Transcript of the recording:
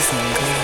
Disney.